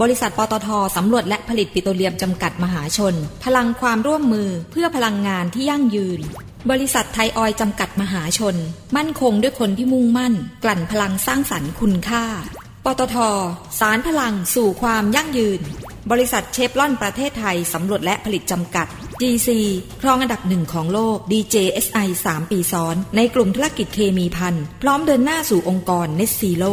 บริษัทปตทสำรวจและผลิตปิโตรเลียมจำกัดมหาชน พลังความร่วมมือเพื่อพลังงานที่ยั่งยืน บริษัทไทยออยจำกัดมหาชน มั่นคงด้วยคนที่มุ่งมั่น กลั่นพลังสร้างสรรค์คุณค่า ปตท สารพลังสู่ความยั่งยืน บริษัทเชฟลอนประเทศไทยสำรวจและผลิตจำกัด GC ครองอันดับหนึ่งของโลก DJSI 3 ปีซ้อน ในกลุ่มธุรกิจเคมีพันพร้อมเดินหน้าสู่องค์กร Net Zero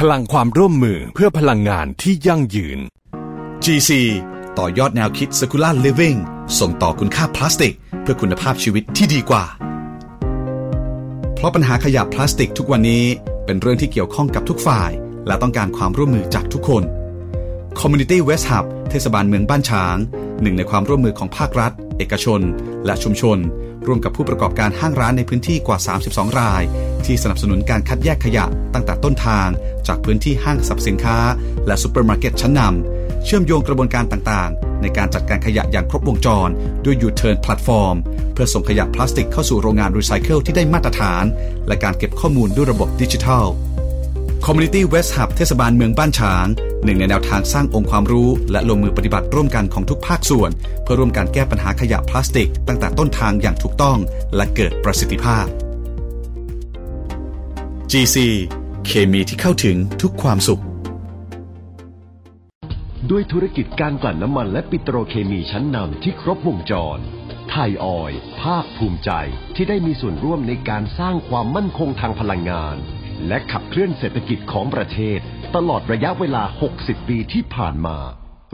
พลังความร่วมมือเพื่อพลังงานที่ยั่งยืน GC ต่อยอดแนวคิด Circular Living ส่งต่อคุณค่าพลาสติก เพื่อคุณภาพชีวิตที่ดีกว่า เพราะปัญหาขยะพลาสติกทุกวันนี้เป็นเรื่องที่เกี่ยวข้องกับทุกฝ่าย และต้องการความร่วมมือจากทุกคน Community Waste Hub เทศบาลเมืองบ้านฉาง หนึ่งในความร่วมมือของภาครัฐ เอกชน และชุมชน ร่วมกับผู้ประกอบการห้างร้านในพื้นที่กว่า 32 ราย ที่สนับสนุนการคัดแยกขยะตั้งแต่ต้นทาง จากพื้นที่ห้างสรรพสินค้า และซูเปอร์มาร์เก็ตชั้นนำเชื่อมโยงกระบวนการต่างๆ ในการจัดการขยะอย่างครบวงจร ด้วย YOUTURN Platform เพื่อส่งขยะพลาสติกเข้าสู่โรงงานรีไซเคิลที่ได้มาตรฐาน และการเก็บข้อมูลด้วยระบบดิจิทัล Community West Hub เทศบาลเมืองบ้านฉาง หนึ่งในแนวทางสร้างองค์ความรู้ และลงมือปฏิบัติร่วมกันของทุกภาคส่วน เพื่อร่วมการแก้ปัญหาขยะพลาสติก ตั้งแต่ต้นทางอย่างถูกต้อง และเกิดประสิทธิภาพ GC เคมีที่เข้าถึงทุกความสุข ด้วยธุรกิจการกลั่นน้ำมันและปิโตรเคมีชั้นนำที่ครบวงจร ไทยออยล์ภาคภูมิใจที่ได้มีส่วนร่วมในการสร้างความมั่นคงทางพลังงาน และขับเคลื่อนเศรษฐกิจของประเทศ ตลอดระยะเวลา 60 ปีที่ผ่านมา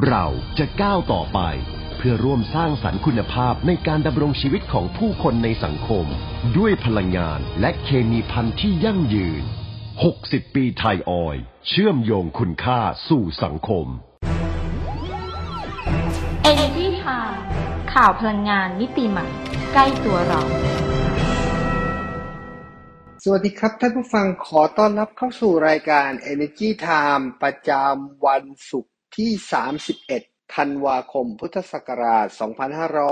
เราจะก้าวต่อไป เพื่อร่วมสร้างสรรค์คุณภาพในการดำรงชีวิตของผู้คนในสังคม ด้วยพลังงานและเคมีพันธุ์ที่ยั่งยืน 60 ปีไทยออย เชื่อมโยงคุณค่าสู่สังคม Energy Time ข่าวพลังงานมิติใหม่ ใกล้ตัวเรา สวัสดีครับท่านผู้ฟังขอต้อนรับเข้าสู่รายการ Energy Time ประจำวันศุกร์ที่ 31 ธันวาคม พุทธศักราช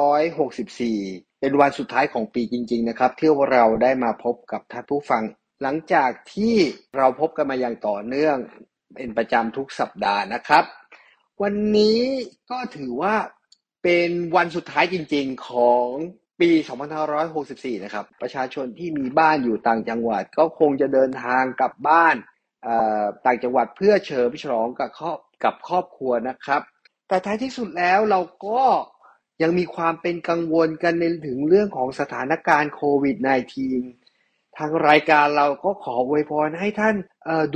2564 เป็นวันสุดท้ายของปีจริง ๆ นะครับ ที่เราได้มาพบกับท่านผู้ฟัง หลังจากที่เราพบกันมาอย่างต่อเนื่อง เป็นประจำทุกสัปดาห์นะครับ วันนี้ก็ถือว่าเป็นวันสุดท้ายจริง ๆ ของ ปี 2564 นะครับ ประชาชนที่มีบ้านอยู่ต่างจังหวัด ก็คงจะเดินทางกลับบ้านต่างจังหวัดเพื่อเฉลิมฉลองกับครอบกับครอบครัวนะครับ แต่ท้ายที่สุดแล้วเราก็ยังมีความเป็นกังวลกันในถึงเรื่องของสถานการณ์โควิด -19 ทางรายการเราก็ขออวยพรให้ท่าน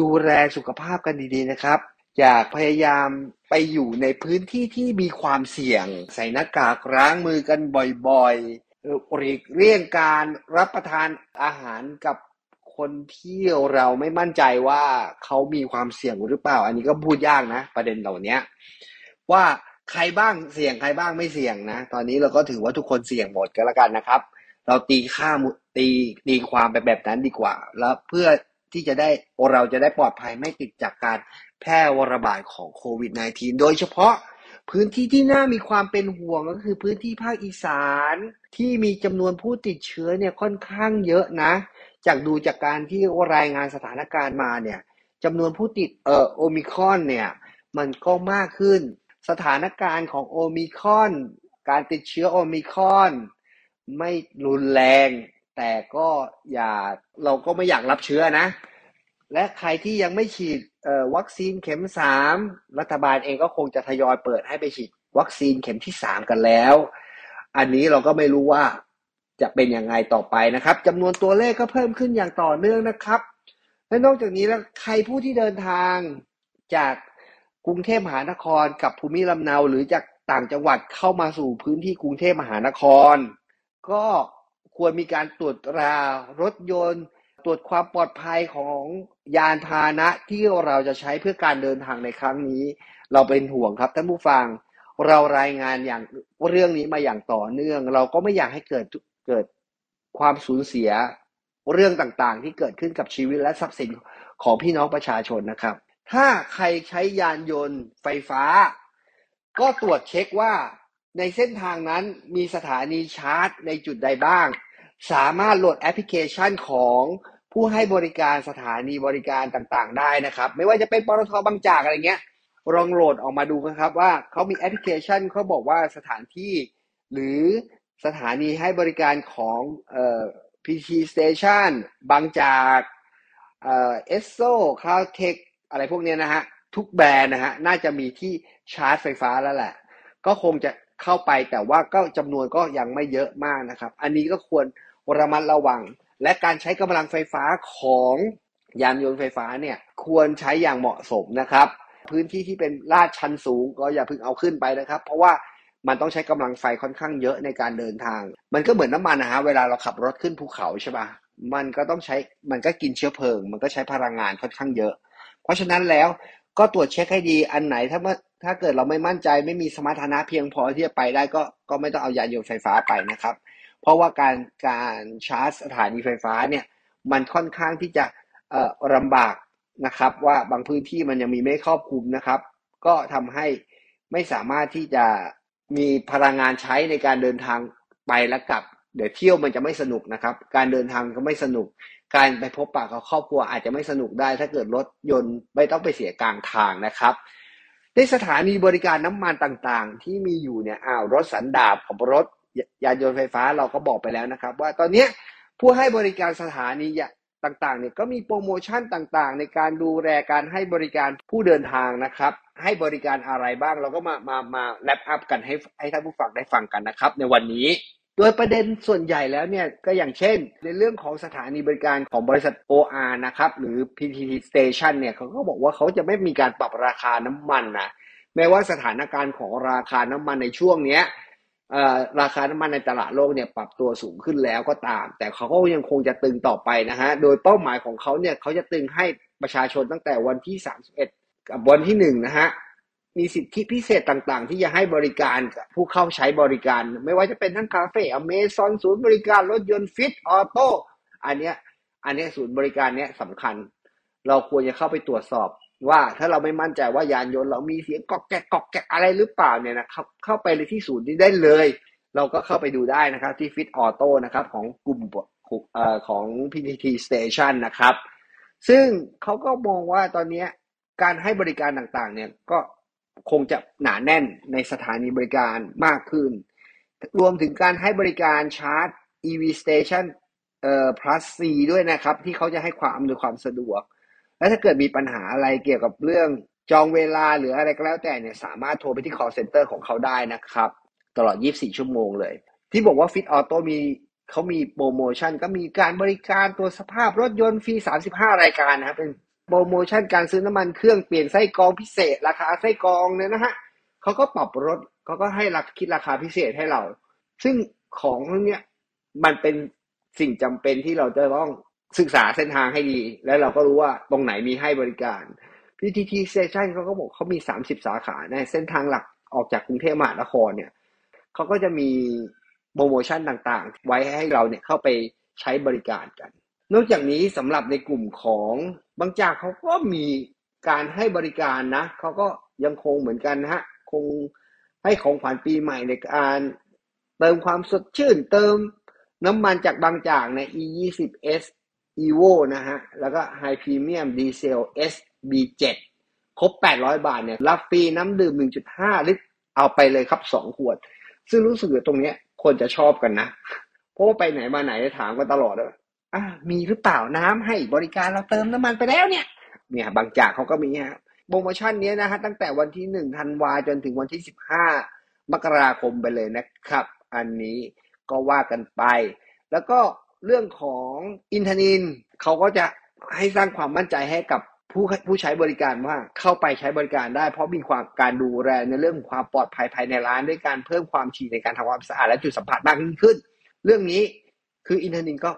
ดูแลสุขภาพกันดีๆนะครับ อยากพยายามไปอยู่ในพื้นที่ที่มีความเสี่ยง ใส่หน้ากากล้างมือกันบ่อยๆ หลีกเลี่ยงการรับประทานอาหารกับคนที่เราไม่มั่นใจว่าเขามีความเสี่ยงหรือเปล่า อันนี้ก็พูดยากนะ ประเด็นเหล่านี้ว่าใครบ้างเสี่ยงใครบ้างไม่เสี่ยงนะ ตอนนี้เราก็ถือว่าทุกคนเสี่ยงหมดกันแล้วกันนะครับ เราตีค่าตีตีความไปแบบนั้นดีกว่า แล้วเพื่อที่จะได้เราจะได้ปลอดภัยไม่ติดจากการแพร่ระบาดของโควิด -19 โดยเฉพาะ พื้นที่ที่น่ามีความเป็นห่วงก็คือพื้นที่ภาคอีสานที่มีจำนวนผู้ติดเชื้อเนี่ยค่อนข้างเยอะนะ จากดูจากการที่รายงานสถานการณ์มาเนี่ยจำนวนผู้ติดเอ่อโอมิคอนเนี่ยมันก็มากขึ้น สถานการณ์ของโอมิคอน การติดเชื้อโอมิคอน ไม่รุนแรง แต่ก็อย่าเราก็ไม่อยากรับเชื้อนะ และใครที่ยังไม่ฉีดวัคซีนเข็มสามรัฐบาลเองก็คงจะทยอยเปิดให้ไปฉีดวัคซีนเข็มที่สามกันแล้ว อันนี้เราก็ไม่รู้ว่าจะเป็นยังไงต่อไปนะครับจำนวนตัวเลขก็เพิ่มขึ้นอย่างต่อเนื่องนะครับ และนอกจากนี้แล้วใครผู้ที่เดินทางจากกรุงเทพมหานครกับภูมิลำเนาหรือจากต่างจังหวัดเข้ามาสู่พื้นที่กรุงเทพมหานคร ก็ควรมีการตรวจตรารถยนต์ ตรวจความปลอดภัยของยานพาหนะที่เราจะใช้เพื่อการเดินทางในครั้งนี้ เราเป็นห่วงครับท่านผู้ฟังเรารายงานอย่างเรื่องนี้มาอย่างต่อเนื่อง เราก็ไม่อยากให้เกิดเกิดความสูญเสียเรื่องต่างๆ ที่เกิดขึ้นกับชีวิตและทรัพย์สินของพี่น้องประชาชนนะครับ ถ้าใครใช้ยานยนต์ไฟฟ้า ก็ตรวจเช็คว่าในเส้นทางนั้นมีสถานีชาร์จในจุดใดบ้าง สามารถโหลดแอปพลิเคชันของ ผู้ให้บริการสถานีบริการต่างๆ ได้นะครับ ไม่ว่าจะเป็นปตทบางจากอะไรเงี้ยลองโหลดออกมาดูนะครับว่าเขามีแอปพลิเคชันเขาบอกว่าสถานที่หรือสถานีให้บริการของเอ่อ PTT Station บางจากเอ่อเอสโซ่ Caltex อะไรพวกเนี้ยนะฮะทุกแบรนด์นะฮะน่าจะมีที่ชาร์จไฟฟ้าแล้วแหละ ก็คงจะเข้าไปแต่ว่าก็จำนวนก็ยังไม่เยอะมากนะครับ อันนี้ก็ควรระมัดระวัง และการใช้กำลังไฟฟ้าของยานยนต์ไฟฟ้าเนี่ยควรใช้อย่างเหมาะสมนะครับ พื้นที่ที่เป็นลาดชันสูงก็อย่าเพิ่งเอาขึ้นไปนะครับ เพราะว่ามันต้องใช้กำลังไฟค่อนข้างเยอะในการเดินทาง มันก็เหมือนน้ามันนะฮะเวลาเราขับรถขึ้นภูเขาใช่ปะมันก็ต้องใช้มันก็กินเชื้อเพลิง มันก็ใช้พลังงานค่อนข้างเยอะ เพราะฉะนั้นแล้วก็ตรวจเช็คให้ดีอันไหนถ้าเมื่อถ้าเกิดเราไม่มั่นใจไม่มีสมรรถนะเพียงพอที่จะไปได้ก็ก็ไม่ต้องเอายานยนต์ไฟฟ้าไปนะครับ เพราะว่าการการชาร์จสถานีไฟฟ้าเนี่ยมันค่อนข้างที่จะลำบากนะครับว่าบางพื้นที่มันยังมีไม่ครอบคลุมนะครับ ก็ทำให้ไม่สามารถที่จะมีพลังงานใช้ในการเดินทางไปและกลับ เดี๋ยวเที่ยวมันจะไม่สนุกนะครับ การเดินทางก็ไม่สนุก การไปพบปะกับครอบครัวอาจจะไม่สนุกได้ ถ้าเกิดรถยนต์ไม่ต้องไปเสียกลางทางนะครับในสถานีบริการน้ำมันต่างๆ ที่มีอยู่เนี่ยอ้าวรถสันดาบของรถ ยานยนต์ไฟฟ้าเราก็บอกไปแล้วนะครับ ว่าตอนนี้ผู้ให้บริการสถานีต่างๆเนี่ยก็มีโปรโมชั่นต่างๆ ในการดูแลการให้บริการผู้เดินทางนะครับ ให้บริการอะไรบ้างเราก็มามามาแลปอัพกันให้ให้ท่านผู้ฟังได้ฟังกันนะครับ ในวันนี้โดยประเด็นส่วนใหญ่แล้วเนี่ยก็อย่างเช่น ในเรื่องของสถานีบริการของบริษัท OR นะครับ หรือ PTT Station เนี่ยเขาก็บอกว่าเขาจะไม่มีการปรับราคาน้ำมันนะแม้ว่าสถานการณ์ของราคาน้ำมันในช่วงเนี้ย ราคาน้ำมันในตลาดโลกเนี่ยปรับตัวสูงขึ้นแล้วก็ตาม แต่เขาก็ยังคงจะตึงต่อไปนะฮะโดยเป้าหมายของเขาเนี่ยเขาจะตึงให้ประชาชนตั้งแต่วันที่ 31 กับวันที่ 1 นะฮะมีสิทธิพิเศษต่างๆ ที่จะให้บริการกับผู้เข้าใช้บริการ ไม่ว่าจะเป็นทั้ง Café Amazon ศูนย์บริการรถยนต์ Fit Auto อันเนี้ยอันเนี้ยศูนย์บริการเนี้ยสำคัญ เราควรจะเข้าไปตรวจสอบ ว่าถ้าเราไม่มั่นใจว่ายานยนต์เรามีเสียงก๊อกแก๊กก๊อกแก๊กอะไรหรือเปล่าเนี่ยนะครับเข้าไปเลยที่ศูนย์นี้ได้เลย เราก็เข้าไปดูได้นะครับที่ Fit Auto นะครับของกลุ่มของ PTT Station นะครับ ซึ่งเขาก็มองว่าตอนนี้การให้บริการต่างๆเนี่ยก็คงจะหนาแน่นในสถานีบริการมากขึ้น รวมถึงการให้บริการชาร์จ EV Station เอ่อ plus C ด้วยนะครับ ที่เขาจะให้ความอำนวยความสะดวก และถ้าเกิดมีปัญหาอะไรเกี่ยวกับเรื่องจองเวลาหรืออะไรก็แล้วแต่เนี่ยสามารถโทรไปที่ call center ของเขาได้นะครับ ตลอด 24 ชั่วโมงเลย ที่บอกว่า Fit Auto มีเขามีโปรโมชั่นก็มีการบริการตัวสภาพรถยนต์ฟรี 35 รายการนะครับเป็นโปรโมชั่นการซื้อน้ำมันเครื่องเปลี่ยนไส้กรองพิเศษ ราคาไส้กรองเนี่ยนะฮะเขาก็ปรับรถเขาก็ให้ราคิดราคาพิเศษให้เรา ซึ่งของพวกเนี้ยมันเป็นสิ่งจำเป็นที่เราจะต้อง ศึกษาเส้นทางให้ดี แล้วเราก็รู้ว่าตรงไหนมีให้บริการ PTT Station เขาก็บอกเขามี 30 สาขาในเส้นทางหลักออกจากกรุงเทพมหานครเนี่ยเขาก็จะมีโปรโมชั่นต่างๆ ไว้ให้เราเนี่ยเข้าไปใช้บริการกัน นอกจากนี้สำหรับในกลุ่มของบางจากเขาก็มีการให้บริการนะเขาก็ยังคงเหมือนกันนะฮะคงให้ของขวัญปีใหม่ในการเติมความสดชื่น เติมน้ำมันจากบางจากใน E20S Evo นะฮะ แล้วก็ High Premium Diesel SB7 ครบ 800 บาทเนี่ย รับฟรีน้ำดื่ม 1.5 ลิตร เอาไปเลยครับ 2 ขวด ซึ่งรู้สึกว่าตรงเนี้ยคนจะชอบกันนะ เพราะว่าไปไหนมาไหนถามกันตลอดเลยอะมีหรือเปล่าน้ำให้บริการเราเติมน้ำมันไปแล้วเนี่ย เนี่ยบางจากเขาก็มีฮะโปรโมชั่นนี้นะฮะ ตั้งแต่วันที่หนึ่งธันวาจนถึงวันที่สิบห้ามกราคมไปเลยนะครับ อันนี้ก็ว่ากันไป แล้วก็ เรื่องของอินทนินเขาก็จะให้สร้างความมั่นใจให้กับผู้ผู้ใช้บริการว่าเข้าไปใช้บริการได้ เพราะมีความการดูแลในเรื่องความปลอดภัยภายในร้าน ด้วยการเพิ่มความถี่ในการทำความสะอาดและจุดสัมผัสมากยิ่งขึ้น เรื่องนี้คืออินเทอร์นินก็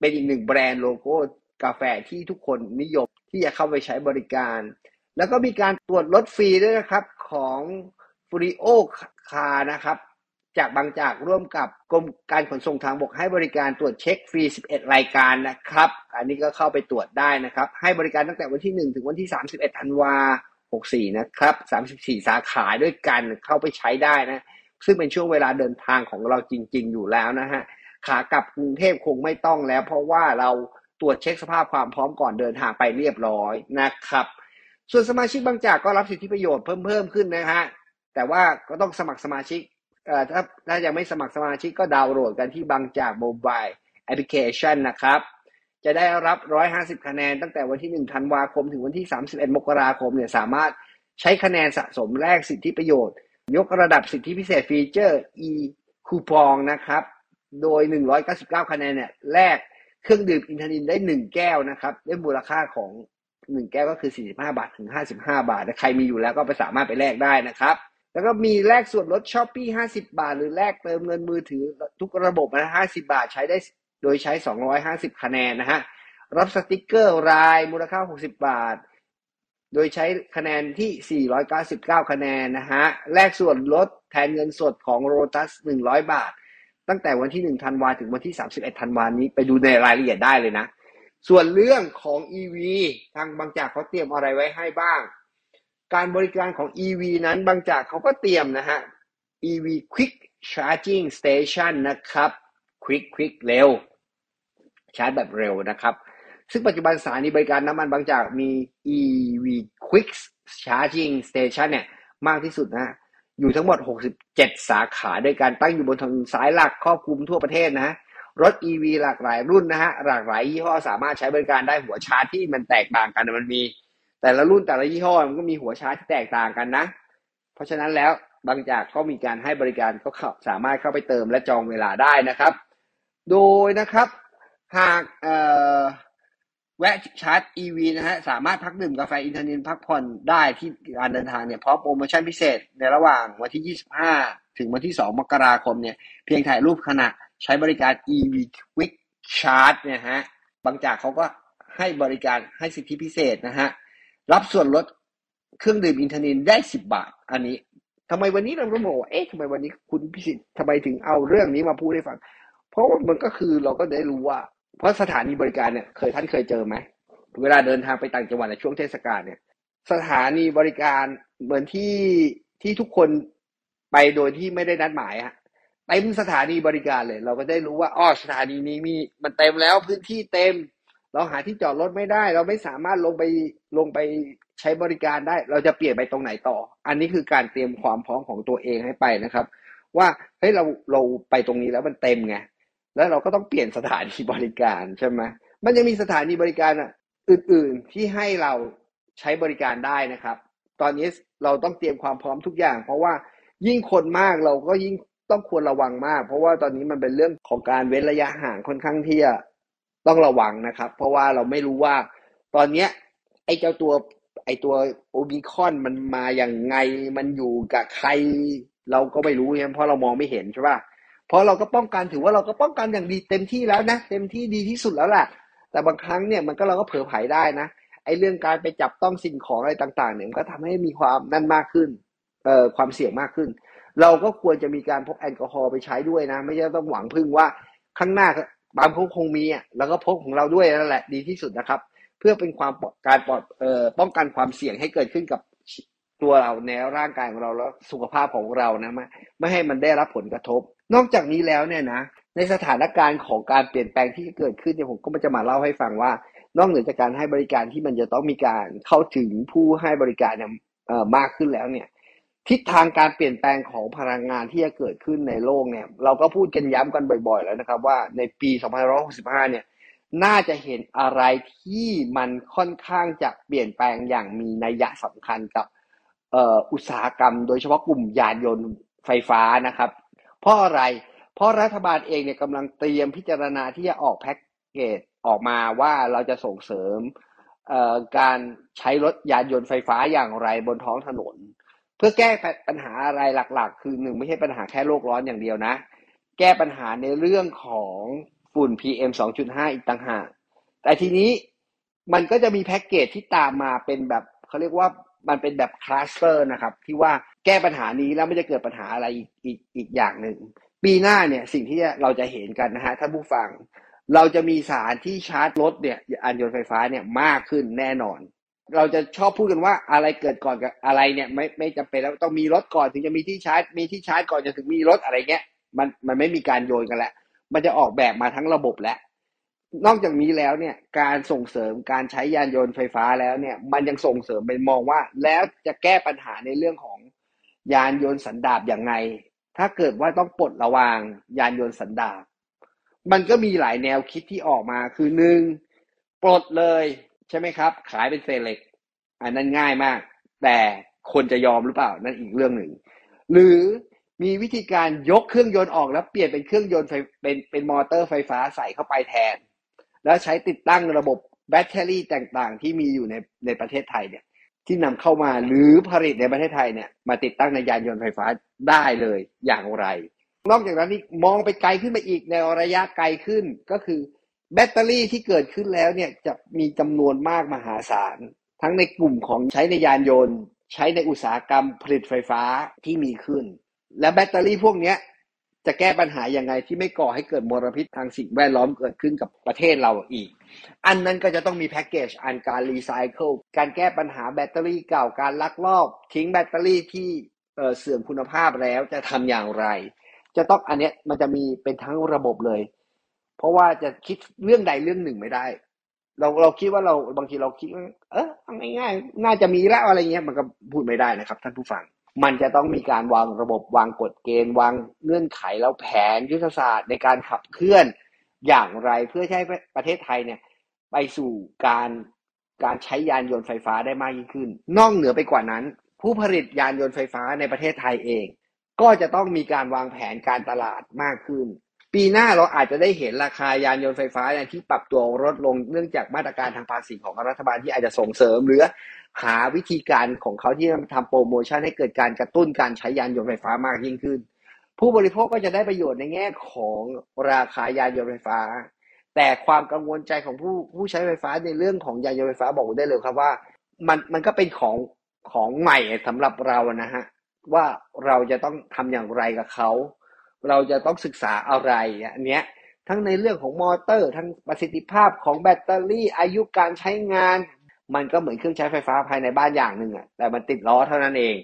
เป็นอีกหนึ่งแบรนด์โลโก้กาแฟที่ทุกคนนิยมที่จะเข้าไปใช้บริการ แล้วก็มีการตรวจรถฟรีด้วยนะครับของ FURiO Care นะครับ จากบางจากร่วมกับกรมการขนส่งทางบกให้บริการตรวจเช็คฟรี 11 รายการนะครับ อันนี้ก็เข้าไปตรวจได้นะครับ ให้บริการตั้งแต่วันที่ 1 ถึงวันที่ 31 ธันวา 64 นะครับ 34 สาขาด้วยกันเข้าไปใช้ได้นะ ซึ่งเป็นช่วงเวลาเดินทางของเราจริง ๆ อยู่แล้วนะฮะ ขากลับกรุงเทพคงไม่ต้องแล้ว เพราะว่าเราตรวจเช็คสภาพความพร้อมก่อนเดินทางไปเรียบร้อยนะครับ ส่วนสมาชิกบางจากก็รับสิทธิประโยชน์เพิ่มเพิ่มขึ้นนะฮะ แต่ว่าก็ต้องสมัครสมาชิก ถ้าถ้ายังไม่สมัครสมาชิกก็ดาวน์โหลดกันที่บางจาก mobile application นะครับ จะได้รับ 150 คะแนนตั้งแต่วันที่ 1 ธันวาคม ถึงวันที่ 31 มกราคมเนี่ยสามารถใช้คะแนนสะสมแลกสิทธิประโยชน์ ยกระดับสิทธิพิเศษฟีเจอร์ e คูปองนะครับ โดย 199 คะแนนเนี่ยแลกเครื่องดื่มอินทนิลได้ 1 แก้วนะครับได้มูลค่าของ 1 แก้วก็คือ 45 บาท ถึง 55 บาท ใครมีอยู่แล้วก็ไปสามารถไปแลกได้นะครับ แล้วก็มีแลกส่วนลด Shopee 50บาท หรือแลกเติมเงินมือถือทุกระบบนะ50บาทใช้ได้โดยใช้250คะแนนนะฮะ รับสติกเกอร์รายมูลค่า60บาท โดยใช้คะแนนที่ 499 คะแนนนะฮะ แลกส่วนลดแทนเงินสดของ Lotus's 100 บาท ตั้งแต่วันที่ 1 ธันวาถึงวันที่ 31 ธันวานี้ไปดูในรายละเอียดได้เลยนะ ส่วนเรื่องของ EV ทางบางจากเขาเตรียมอะไรไว้ให้บ้าง การบริการของ EV นั้นบางจากเขาก็เตรียมนะฮะ EV Quick Charging Station นะครับ Quick Quick เร็ว ชาร์จแบบเร็วนะครับ ซึ่งปัจจุบันสถานีบริการน้ำมันบางจากมี EV Quick Charging Station เนี่ยมากที่สุดนะอยู่ทั้งหมด 67 สาขาด้วยการตั้งอยู่บนถนนสายหลักครอบคลุมทั่วประเทศนะรถ EV หลากหลายรุ่นนะฮะหลากหลายยี่ห้อสามารถใช้บริการได้หัวชาร์จที่มันแตกต่างกันมันมี แต่ละรุ่นแต่ละยี่ห้อมันก็มีหัวชาร์จที่แตกต่างกันนะ เพราะฉะนั้นแล้วบางจากก็มีการให้บริการก็เข้าสามารถเข้าไปเติมและจองเวลาได้นะครับ โดยนะครับหากเอ่อแวะชาร์จ EV นะฮะสามารถพักดื่มกาแฟอินเทอร์เน็ตพักผ่อนได้ที่การเดินทางเนี่ยเพราะโปรโมชั่นพิเศษในระหว่างวันที่ 25 ถึงวันที่ 2 มกราคมเนี่ยเพียงถ่ายรูปขณะใช้บริการ EV Quick Charge เนี่ยฮะบางจากเขาก็ให้บริการให้สิทธิพิเศษนะฮะ รับส่วนลดเครื่องดื่มอินเทอร์เน็ตได้10บาท อันนี้ทำไมวันนี้เราต้องบอกว่าเอ๊ะทำไมวันนี้คุณพิสิทธิ์ทำไมถึงเอาเรื่องนี้มาพูดให้ฟัง เพราะว่ามันก็คือเราก็ได้รู้ว่า เพราะสถานีบริการเนี่ยเคยท่านเคยเจอไหมเวลาเดินทางไปต่างจังหวัดในช่วงเทศกาลเนี่ย สถานีบริการเหมือนที่ที่ทุกคนไปโดยที่ไม่ได้นัดหมายอะเต็มสถานีบริการเลย เราก็ได้รู้ว่าอ้อสถานีนี้มีมันเต็มแล้วพื้นที่เต็ม เราหาที่จอดรถไม่ได้ เราไม่สามารถลงไปลงไปใช้บริการได้ เราจะเปลี่ยนไปตรงไหนต่อ อันนี้คือการเตรียมความพร้อมของตัวเองให้ไปนะครับ ว่าเฮ้ยเราเราไปตรงนี้แล้วมันเต็มไงแล้วเราก็ต้องเปลี่ยนสถานีบริการใช่ไหมมันยังมีสถานีบริการอื่น ๆ ที่ให้เราใช้บริการได้นะครับ ตอนนี้เราต้องเตรียมความพร้อมทุกอย่าง เพราะว่ายิ่งคนมากเราก็ยิ่งต้องควรระวังมาก เพราะว่าตอนนี้มันเป็นเรื่องของการเว้นระยะห่างค่อนข้างที่จะ ต้องระวังนะครับ เพราะว่าเราไม่รู้ว่าตอนเนี้ยไอ้เจ้าตัวไอ้ตัวโอมิคอนมันมาอย่างไงมันอยู่กับใคร เราก็ไม่รู้เนี่ยเพราะเรามองไม่เห็นใช่ป่ะเพราะเราก็ป้องกันถือว่าเราก็ป้องกันอย่างดีเต็มที่แล้วนะเต็มที่ดีที่สุดแล้วแหละแต่บางครั้งเนี่ยมันก็เราก็เผลอไผลได้นะไอ้เรื่องการไปจับต้องสิ่งของอะไรต่าง ๆ เนี่ยมันก็ทำให้มีความนั่นมากขึ้นเอ่อความเสี่ยงมากขึ้น เราก็ควรจะมีการพกแอลกอฮอล์ไปใช้ด้วยนะ ไม่ใช่ต้องหวังพึ่งว่าข้างหน้า บางเขาคงมีอะแล้วก็พกของเราด้วยนั่นแหละดีที่สุดนะครับ เพื่อเป็นความการปลอดเอ่อป้องกันความเสี่ยงให้เกิดขึ้นกับตัวเราในร่างกายของเราแล้วสุขภาพของเรานะไม่ไม่ให้มันได้รับผลกระทบ นอกจากนี้แล้วเนี่ยนะ ในสถานการณ์ของการเปลี่ยนแปลงที่เกิดขึ้นเนี่ยผมก็มจะมาเล่าให้ฟังว่า นอกเหนือจากการให้บริการที่มันจะต้องมีการเข้าถึงผู้ให้บริการเนี่ยมากขึ้นแล้วเนี่ย ทิศทางการเปลี่ยนแปลงของพลังงานที่จะเกิดขึ้นในโลกเนี่ยเราก็พูดกันย้ำกันบ่อย ๆ แล้วนะครับ ว่าในปี 2565 เนี่ยน่าจะเห็นอะไรที่มันค่อนข้างจะเปลี่ยนแปลงอย่างมีนัยยะสำคัญกับอุตสาหกรรม โดยเฉพาะกลุ่มยานยนต์ไฟฟ้านะครับ เพราะอะไร เพราะรัฐบาลเองเนี่ยกำลังเตรียมพิจารณาที่จะออกแพ็กเกจออกมาว่าเราจะส่งเสริมการใช้รถยานยนต์ไฟฟ้าอย่างไรบนท้องถนน เพื่อแก้ปัญหาอะไรหลัก ๆ คือหนึ่งไม่ใช่ปัญหาแค่โลกร้อนอย่างเดียวนะ แก้ปัญหาในเรื่องของฝุ่น PM 2.5 อีกต่างหากแต่ทีนี้มันก็จะมีแพ็กเกจที่ตามมาเป็นแบบเขาเรียกว่ามันเป็นแบบ cluster นะครับ ที่ว่าแก้ปัญหานี้แล้วไม่จะเกิดปัญหาอะไรอีกอีกอีกอย่างหนึ่ง ปีหน้าเนี่ยสิ่งที่เราจะเห็นกันนะฮะท่านผู้ฟัง เราจะมีสถานที่ชาร์จรถเนี่ยยานยนต์ไฟฟ้าเนี่ยมากขึ้นแน่นอน เราจะชอบพูดกันว่าอะไรเกิดก่อนกับอะไรเนี่ยไม่ไม่จำเป็นแล้วต้องมีรถก่อนถึงจะมีที่ชาร์จ มีที่ชาร์จก่อนจะถึงมีรถอะไรเงี้ย มันมันไม่มีการโยนกันแล้วมันจะออกแบบมาทั้งระบบแล้วนอกจากนี้แล้วเนี่ยการส่งเสริมการใช้ยานยนต์ไฟฟ้าแล้วเนี่ยมันยังส่งเสริมเป็นมองว่า แล้วจะแก้ปัญหาในเรื่องของยานยนต์สันดาปอย่างไง ถ้าเกิดว่าต้องปลดระวางยานยนต์สันดาปมันก็มีหลายแนวคิดที่ออกมาคือหนึ่งปลดเลย ใช่ไหมครับ ขายเป็นเซเล็กอันนั้นง่ายมาก แต่คนจะยอมหรือเปล่านั่นอีกเรื่องหนึ่ง หรือมีวิธีการยกเครื่องยนต์ออกแล้วเปลี่ยนเป็นเครื่องยนต์ไฟเป็นเป็นมอเตอร์ไฟฟ้าใส่เข้าไปแทน แล้วใช้ติดตั้งระบบแบตเตอรี่ต่างๆ ที่มีอยู่ในในประเทศไทยเนี่ยที่นำเข้ามาหรือผลิตในประเทศไทยเนี่ยมาติดตั้งในยานยนต์ไฟฟ้าได้เลยอย่างไร นอกจากนั้นนี่มองไปไกลขึ้นไปอีกในระยะไกลขึ้นก็คือ แบตเตอรี่ที่เกิดขึ้นแล้วเนี่ยจะมีจำนวนมากมหาศาล ทั้งในกลุ่มของใช้ในยานยนต์ ใช้ในอุตสาหกรรมผลิตไฟฟ้าที่มีขึ้น และแบตเตอรี่พวกนี้จะแก้ปัญหายังไงที่ไม่ก่อให้เกิดมลพิษทางสิ่งแวดล้อมเกิดขึ้นกับประเทศเราอีก อันนั้นก็จะต้องมีแพ็กเกจอันการรีไซเคิลการแก้ปัญหาแบตเตอรี่เก่าการลักลอบ ทิ้งแบตเตอรี่ที่เสื่อมคุณภาพแล้วจะทำอย่างไร จะต้องอันเนี้ยมันจะมีเป็นทั้งระบบเลย เพราะว่าจะคิดเรื่องใดเรื่องหนึ่งไม่ได้ เราเราคิดว่าเราบางทีเราคิดว่าเออง่ายๆน่าจะมีแล้วอะไรเงี้ยมันก็พูดไม่ได้นะครับ ท่านผู้ฟัง มันจะต้องมีการวางระบบวางกฎเกณฑ์ วางเงื่อนไขแล้วแผนยุทธศาสตร์ในการขับเคลื่อนอย่างไรเพื่อให้ประเทศไทยเนี่ย ไปสู่การการใช้ยานยนต์ไฟฟ้าได้มากยิ่งขึ้น นอกเหนือไปกว่านั้น ผู้ผลิตยานยนต์ไฟฟ้าในประเทศไทยเอง ก็จะต้องมีการวางแผนการตลาดมากขึ้น ปีหน้าเราอาจจะได้เห็นราคายานยนต์ไฟฟ้าที่ปรับตัวลดลงเนื่องจากมาตรการทางภาษีของรัฐบาลที่อาจจะส่งเสริมหรือหาวิธีการของเขาที่จะทำโปรโมชั่นให้เกิดการกระตุ้นการใช้ยานยนต์ไฟฟ้ามากยิ่งขึ้น ผู้บริโภคก็จะได้ประโยชน์ในแง่ของราคายานยนต์ไฟฟ้า แต่ความกังวลใจของผู้ผู้ใช้ไฟฟ้าในเรื่องของยานยนต์ไฟฟ้าบอกได้เลยครับว่า มันมันก็เป็นของของใหม่สำหรับเรานะฮะว่าเราจะต้องทำอย่างไรกับเขา เราจะต้องศึกษาอะไรอันเนี้ยทั้งในเรื่องของมอเตอร์ ทั้งประสิทธิภาพของแบตเตอรี่อายุการใช้งาน มันก็เหมือนเครื่องใช้ไฟฟ้าภายในบ้านอย่างหนึ่งอะแต่มันติดล้อเท่านั้นเอง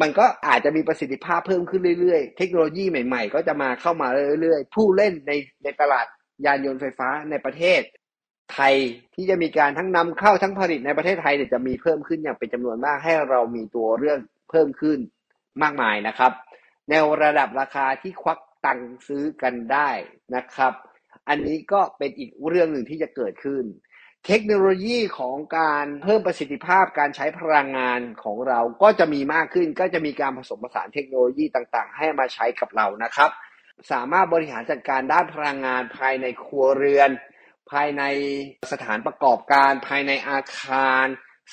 มันก็อาจจะมีประสิทธิภาพเพิ่มขึ้นเรื่อยๆ เทคโนโลยีใหม่ๆ ก็จะมาเข้ามาเรื่อยๆ ผู้เล่นในในตลาดยานยนต์ไฟฟ้าในประเทศ ไทยที่จะมีการทั้งนำเข้าทั้งผลิตในประเทศไทยเนี่ยจะมีเพิ่มขึ้นอย่างเป็นจำนวนมากให้เรามีตัวเรื่องเพิ่มขึ้นมากมายนะครับ ในระดับราคาที่ควักตังซื้อกันได้นะครับ อันนี้ก็เป็นอีกเรื่องหนึ่งที่จะเกิดขึ้น เทคโนโลยีของการเพิ่มประสิทธิภาพการใช้พลังงานของเราก็จะมีมากขึ้น ก็จะมีการผสมผสานเทคโนโลยีต่างๆ ให้มาใช้กับเรานะครับ สามารถบริหารจัดการด้านพลังงานภายในครัวเรือน ภายในสถานประกอบการ ภายในอาคาร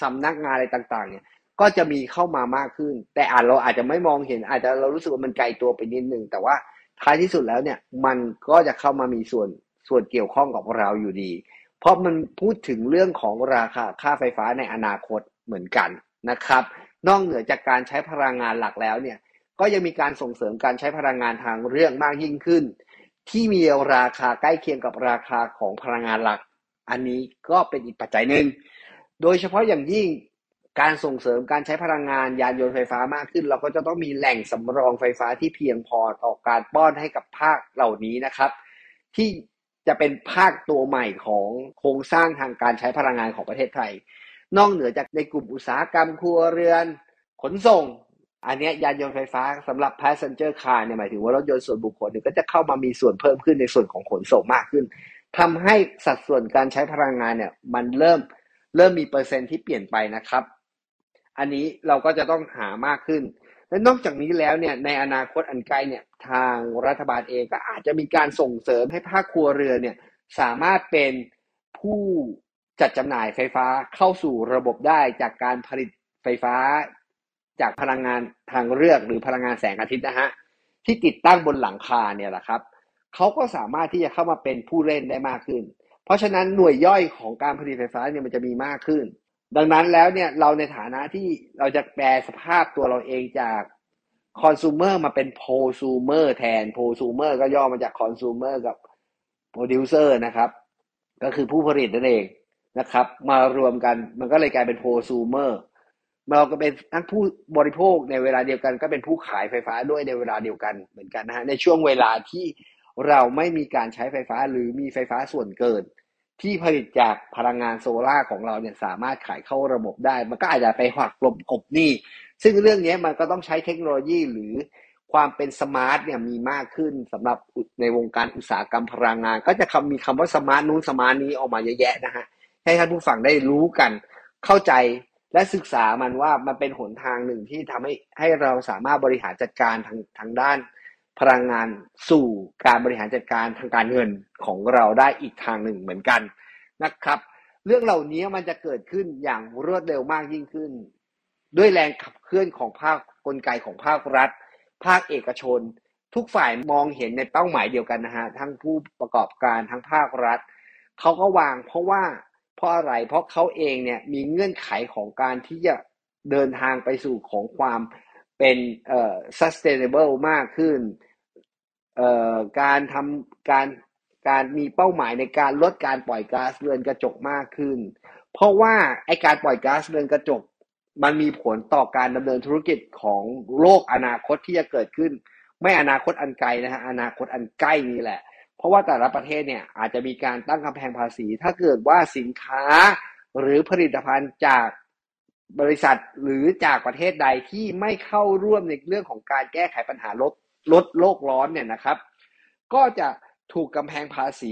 สำนักงานอะไรต่างๆเนี่ย ก็จะมีเข้ามามากขึ้น แต่อาจเราอาจจะไม่มองเห็น อาจจะเรารู้สึกว่ามันไกลตัวไปนิดนึง แต่ว่าท้ายที่สุดแล้วเนี่ยมันก็จะเข้ามามีส่วนส่วนเกี่ยวข้องกับเราอยู่ดี เพราะมันพูดถึงเรื่องของราคาค่าไฟฟ้าในอนาคตเหมือนกันนะครับ นอกเหนือจากการใช้พลังงานหลักแล้วเนี่ยก็ยังมีการส่งเสริมการใช้พลังงานทางเรื่องมากยิ่งขึ้น ที่มีราคาใกล้เคียงกับราคาของพลังงานหลัก อันนี้ก็เป็นอีกปัจจัยหนึ่งโดยเฉพาะอย่างยิ่ง การส่งเสริมการใช้พลังงานยานยนต์ไฟฟ้ามากขึ้น เราก็จะต้องมีแหล่งสำรองไฟฟ้าที่เพียงพอต่อการป้อนให้กับภาคเหล่านี้นะครับ ที่จะเป็นภาคตัวใหม่ของโครงสร้างทางการใช้พลังงานของประเทศไทย นอกเหนือจากในกลุ่มอุตสาหกรรมครัวเรือน ขนส่ง อันนี้ยานยนต์ไฟฟ้าสำหรับ passenger car เนี่ยหมายถึงว่ารถยนต์ส่วนบุคคลเนี่ยก็จะเข้ามามีส่วนเพิ่มขึ้นในส่วนของขนส่งมากขึ้นทำให้สัดส่วนการใช้พลังงานเนี่ยมันเริ่มเริ่มมีเปอร์เซ็นต์ที่เปลี่ยนไปนะครับ อันนี้เราก็จะต้องหามากขึ้น และนอกจากนี้แล้วเนี่ยในอนาคตอันใกล้เนี่ยทางรัฐบาลเองก็อาจจะมีการส่งเสริมให้ภาคครัวเรือนเนี่ยสามารถเป็นผู้จัดจำหน่ายไฟฟ้าเข้าสู่ระบบได้จากการผลิตไฟฟ้า จากพลังงานทางเลือกหรือพลังงานแสงอาทิตย์นะฮะที่ติดตั้งบนหลังคาเนี่ยแหละครับเขาก็สามารถที่จะเข้ามาเป็นผู้เล่นได้มากขึ้น เพราะฉะนั้นหน่วยย่อยของการผลิตไฟฟ้าเนี่ยมันจะมีมากขึ้น ดังนั้นแล้วเนี่ยเราในฐานะที่เราจะแปลสภาพตัวเราเองจากคอน sumer มาเป็นโพ sumer แทนโพ sumer ก็ย่อมาจากคอน sumer กับโปรดิวเซอร์นะครับ ก็คือผู้ผลิตนั่นเองนะครับ มารวมกันมันก็เลยกลายเป็นโพ sumer เราก็เป็นทั้งผู้บริโภคในเวลาเดียวกัน ก็เป็นผู้ขายไฟฟ้าด้วยในเวลาเดียวกันเหมือนกันนะฮะในช่วงเวลาที่เราไม่มีการใช้ไฟฟ้าหรือมีไฟฟ้าส่วนเกิน ที่ผลิตจากพลังงานโซลาร์ของเราเนี่ยสามารถขายเข้าระบบได้ มันก็อาจจะไปหักลบกลบหนี้ ซึ่งเรื่องนี้มันก็ต้องใช้เทคโนโลยีหรือความเป็น smart เนี่ยมีมากขึ้นสำหรับในวงการอุตสาหกรรมพลังงาน ก็จะมีคำว่า smart นู้น smart นี้ออกมาเยอะแยะนะฮะให้ท่านผู้ฟังได้รู้กัน เข้าใจและศึกษามันว่ามันเป็นหนทางหนึ่งที่ทำให้ให้เราสามารถบริหารจัดการทางทางด้าน พลังงานสู่การบริหารจัดการทางการเงินของเราได้อีกทางหนึ่งเหมือนกันนะครับ เรื่องเหล่านี้มันจะเกิดขึ้นอย่างรวดเร็วมากยิ่งขึ้น ด้วยแรงขับเคลื่อนของภาคกลไกของภาครัฐ ภาคเอกชน ทุกฝ่ายมองเห็นในเป้าหมายเดียวกันนะฮะทั้งผู้ประกอบการทั้งภาครัฐเขาก็วางเพราะว่าเพราะอะไรเพราะเขาเองเนี่ยมีเงื่อนไขของการที่จะเดินทางไปสู่ของความเป็นเอ่อ sustainable มากขึ้น การทำการการมีเป้าหมายในการลดการปล่อยก๊าซเรือนกระจกมากขึ้น เพราะว่าไอการปล่อยก๊าซเรือนกระจก มันมีผลต่อการดำเนินธุรกิจของโลกอนาคตที่จะเกิดขึ้น ไม่อนาคตอันไกลนะฮะอนาคตอันใกล้นี้แหละ เพราะว่าแต่ละประเทศเนี่ยอาจจะมีการตั้งกำแพงภาษี ถ้าเกิดว่าสินค้าหรือผลิตภัณฑ์จากบริษัทหรือจากประเทศใดที่ไม่เข้าร่วมในเรื่องของการแก้ไขปัญหาลด ลดโลกร้อนเนี่ยนะครับ ก็จะถูกกำแพงภาษี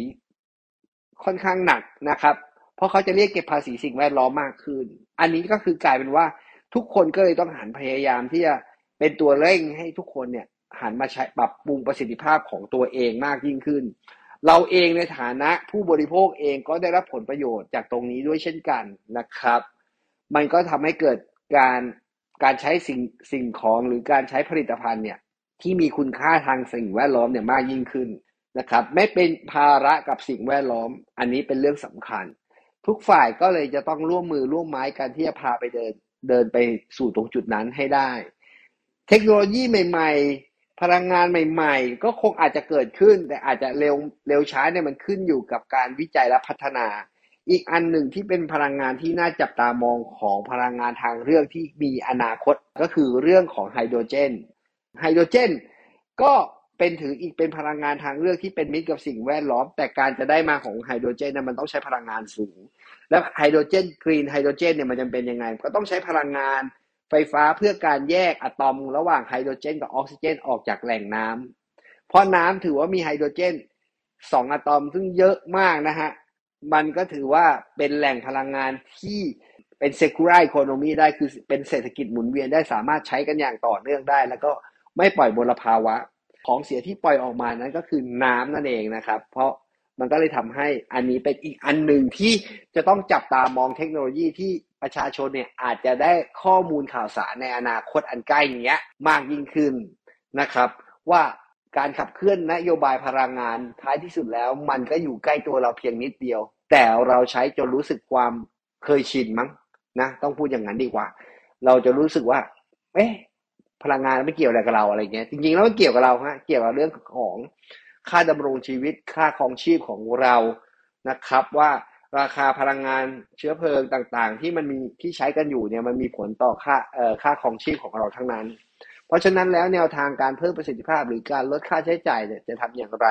ค่อนข้างหนักนะครับ เพราะเขาจะเรียกเก็บภาษีสิ่งแวดล้อมมากขึ้น อันนี้ก็คือกลายเป็นว่าทุกคนก็เลยต้องหันพยายามที่จะเป็นตัวเร่งให้ทุกคนเนี่ยหันมาใช้ปรับปรุงประสิทธิภาพของตัวเองมากยิ่งขึ้น เราเองในฐานะผู้บริโภคเองก็ได้รับผลประโยชน์จากตรงนี้ด้วยเช่นกันนะครับ มันก็ทำให้เกิดการการใช้สิ่งสิ่งของหรือการใช้ผลิตภัณฑ์เนี่ย ที่มีคุณค่าทางสิ่งแวดล้อมเนี่ยมากยิ่งขึ้นนะครับ ไม่เป็นภาระกับสิ่งแวดล้อม อันนี้เป็นเรื่องสำคัญ ทุกฝ่ายก็เลยจะต้องร่วมมือร่วมไม้กันที่จะพาไปเดินเดินไปสู่ตรงจุดนั้นให้ได้ เทคโนโลยีใหม่ ๆ พลังงานใหม่ ๆ ก็คงอาจจะเกิดขึ้น แต่อาจจะเร็วเร็วช้าเนี่ยมันขึ้นอยู่กับการวิจัยและพัฒนา อีกอันหนึ่งที่เป็นพลังงานที่น่าจับตามองของพลังงานทางเรื่องที่มีอนาคตก็คือเรื่องของไฮโดรเจน ไฮโดรเจน ก็เป็นถืออีกเป็นพลังงานทางเลือกที่เป็นมิตรกับสิ่งแวดล้อม แต่การจะได้มาของไฮโดรเจนนั้นมันต้องใช้พลังงานสูง แล้วไฮโดรเจนกรีนไฮโดรเจนเนี่ยมันจะเป็นยังไง ก็ต้องใช้พลังงานไฟฟ้าเพื่อการแยกอะตอมระหว่างไฮโดรเจนกับออกซิเจนออกจากแหล่งน้ำเพราะน้ำถือว่ามีไฮโดรเจนสองอะตอมซึ่งเยอะมากนะฮะ มันก็ถือว่าเป็นแหล่งพลังงานที่เป็นเซกูไรโคโนมีได้คือเป็นเศรษฐกิจหมุนเวียนได้สามารถใช้กันอย่างต่อเนื่องได้ แล้วก็ ไม่ปล่อยมลภาวะ ของเสียที่ปล่อยออกมานั้นก็คือน้ำนั่นเองนะครับ เพราะมันก็เลยทำให้อันนี้เป็นอีกอันหนึ่งที่จะต้องจับตามองเทคโนโลยีที่ประชาชนเนี่ยอาจจะได้ข้อมูลข่าวสารในอนาคตอันใกล้เนี้ยมากยิ่งขึ้นนะครับ ว่าการขับเคลื่อนนโยบายพลังงานท้ายที่สุดแล้ว มันก็อยู่ใกล้ตัวเราเพียงนิดเดียว แต่เราใช้จนรู้สึกความเคยชินมั้งนะต้องพูดอย่างนั้นดีกว่า เราจะรู้สึกว่า เอ๊ะ พลังงานไม่เกี่ยวอะไรกับเราอะไรเงี้ยจริงๆแล้วมันเกี่ยวกับเราฮะเกี่ยวกับเรื่องของค่าดำรงชีวิตค่าครองชีพของเรานะครับ ว่าราคาพลังงานเชื้อเพลิงต่างๆ ที่มันมีที่ใช้กันอยู่เนี่ยมันมีผลต่อค่าเอ่อค่าครองชีพของเราทั้งนั้น เพราะฉะนั้นแล้วแนวทางการเพิ่มประสิทธิภาพหรือการลดค่าใช้จ่ายเนี่ยจะทำอย่างไร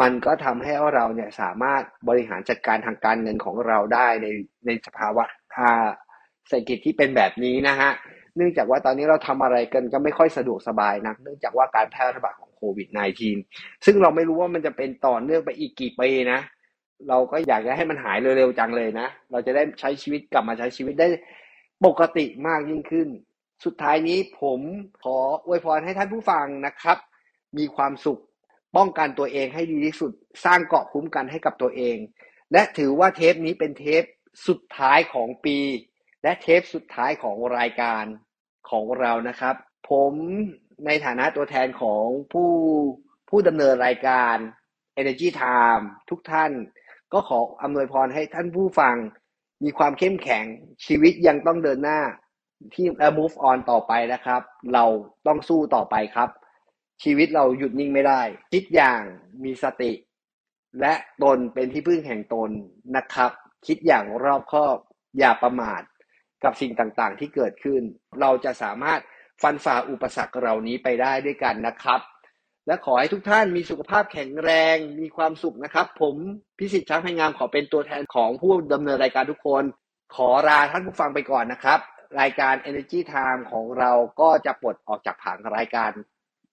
มันก็ทำให้เราเนี่ยสามารถบริหารจัดการทางการเงินของเราได้ในในสภาวะค่าเศรษฐกิจที่เป็นแบบนี้นะฮะ เนื่องจากว่าตอนนี้เราทำอะไรกันก็ไม่ค่อยสะดวกสบายนะเนื่องจากว่าการแพร่ระบาดของโควิด -19 ซึ่งเราไม่รู้ว่ามันจะเป็นต่อเนื่องไปอีกกี่ปีนะ เราก็อยากจะให้มันหายเร็วๆจังเลยนะ เราจะได้ใช้ชีวิตกลับมาใช้ชีวิตได้ปกติมากยิ่งขึ้น สุดท้ายนี้ผมขออวยพรให้ท่านผู้ฟังนะครับ มีความสุขป้องกันตัวเองให้ดีที่สุด สร้างเกาะคุ้มกันให้กับตัวเอง และถือว่าเทปนี้เป็นเทปสุดท้ายของปี และเทปสุดท้ายของรายการ ของเรานะครับ ผมในฐานะตัวแทนของผู้ผู้ดำเนินรายการ Energy Time ทุกท่าน ก็ขออำนวยพรให้ท่านผู้ฟัง มีความเข้มแข็งชีวิตยังต้องเดินหน้าที่ move on ต่อไปนะครับ เราต้องสู้ต่อไปครับ ชีวิตเราหยุดนิ่งไม่ได้ คิดอย่างมีสติ และตนเป็นที่พึ่งแห่งตนนะครับ คิดอย่างรอบคอบ อย่าประมาท กับสิ่งต่างๆ ที่เกิดขึ้น เราจะสามารถฟันฝ่าอุปสรรคเหล่านี้ไปได้ด้วยกันนะครับ และขอให้ทุกท่านมีสุขภาพแข็งแรงมีความสุขนะครับ ผมพิสิทธิ์ช้างพงามขอเป็นตัวแทนของผู้ดำเนินรายการทุกคน ขอลาท่านผู้ฟังไปก่อนนะครับ รายการ Energy Time ของเราก็จะปลดออกจากผังรายการ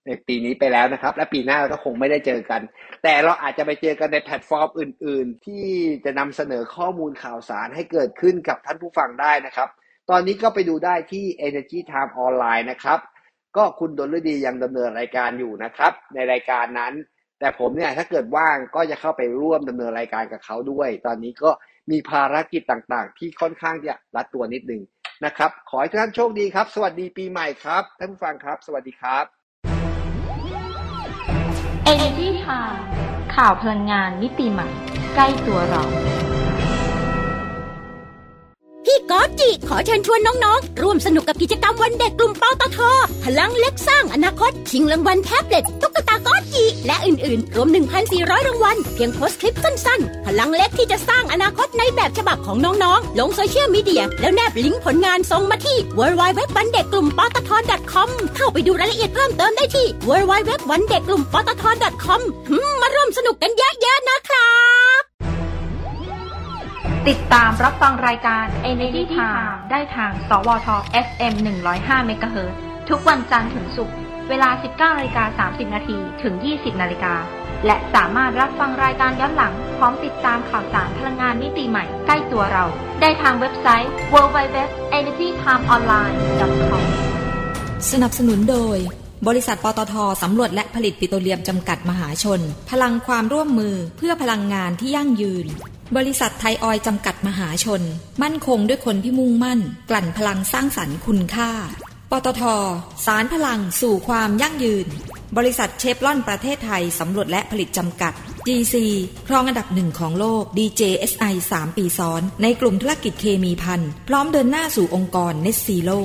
ในปีนี้ไปแล้วนะครับ และปีหน้าเราก็คงไม่ได้เจอกัน แต่เราอาจจะไปเจอกันในแพลตฟอร์มอื่น ๆ ที่จะนำเสนอข้อมูลข่าวสารให้เกิดขึ้นกับท่านผู้ฟังได้นะครับ ตอนนี้ก็ไปดูได้ที่ Energy Time ออนไลน์นะครับ ก็คุณดลฤดียังดำเนินรายการอยู่นะครับ ในรายการนั้น แต่ผมเนี่ยถ้าเกิดว่างก็จะเข้าไปร่วมดำเนินรายการกับเขาด้วย ตอนนี้ก็มีภารกิจต่างๆ ที่ค่อนข้างจะรัดตัวนิดนึงนะครับ ขอให้ทุกท่านโชคดีครับ สวัสดีปีใหม่ครับท่านผู้ฟังครับ สวัสดีครับ ทาง ข่าวพลังงานมิติใหม่ ใกล้ตัวเรา พี่ก๊อตจิขอเชิญชวนน้องๆ ร่วมสนุกกับกิจกรรมวันเด็กกลุ่มปตทพลังเล็กสร้างอนาคต ชิงรางวัลแท็บเล็ตตุ๊กตาก๊อตจิและอื่นๆ รวม 1,400 รางวัล เพียงโพสต์คลิปสั้นๆ พลังเล็กที่จะสร้างอนาคตในแบบฉบับของน้องๆ ลงโซเชียลมีเดีย แล้วแนบลิงก์ผลงานส่งมาที่ w w w วันเด็กกลุ่มปตท .com เข้าไปดูรายละเอียดเพิ่มเติมได้ที่ w w w วันเด็กกลุ่มปตท .com หืมมาร่วมสนุกกันเยอะๆนะครับ ติดตามรับฟังรายการ Energy Time ได้ทาง สวท FM 105 MHz ทุกวันจันทร์ถึงศุกร์ เวลา 19นาฬิกา30 นาที ถึง 20 นาฬิกา และสามารถรับฟังรายการย้อนหลัง พร้อมติดตามข่าวสารพลังงานมิติใหม่ ใกล้ตัวเรา ได้ทางเว็บไซต์ www.energytimeonline.com สนับสนุนโดย บริษัทปตทสำรวจและผลิตปิโตรเลียมจำกัดมหาชน พลังความร่วมมือเพื่อพลังงานที่ยั่งยืน บริษัทไทยออยจำกัดมหาชน มั่นคงด้วยคนที่มุ่งมั่น กลั่นพลังสร้างสรรค์คุณค่า ปตท สารพลังสู่ความยั่งยืน บริษัทเชฟลอนประเทศไทย สำรวจและผลิตจำกัด GC ครองอันดับหนึ่งของโลก DJSI 3 ปีซ้อน ในกลุ่มธุรกิจเคมีพันพร้อมเดินหน้าสู่องค์กร Net Zero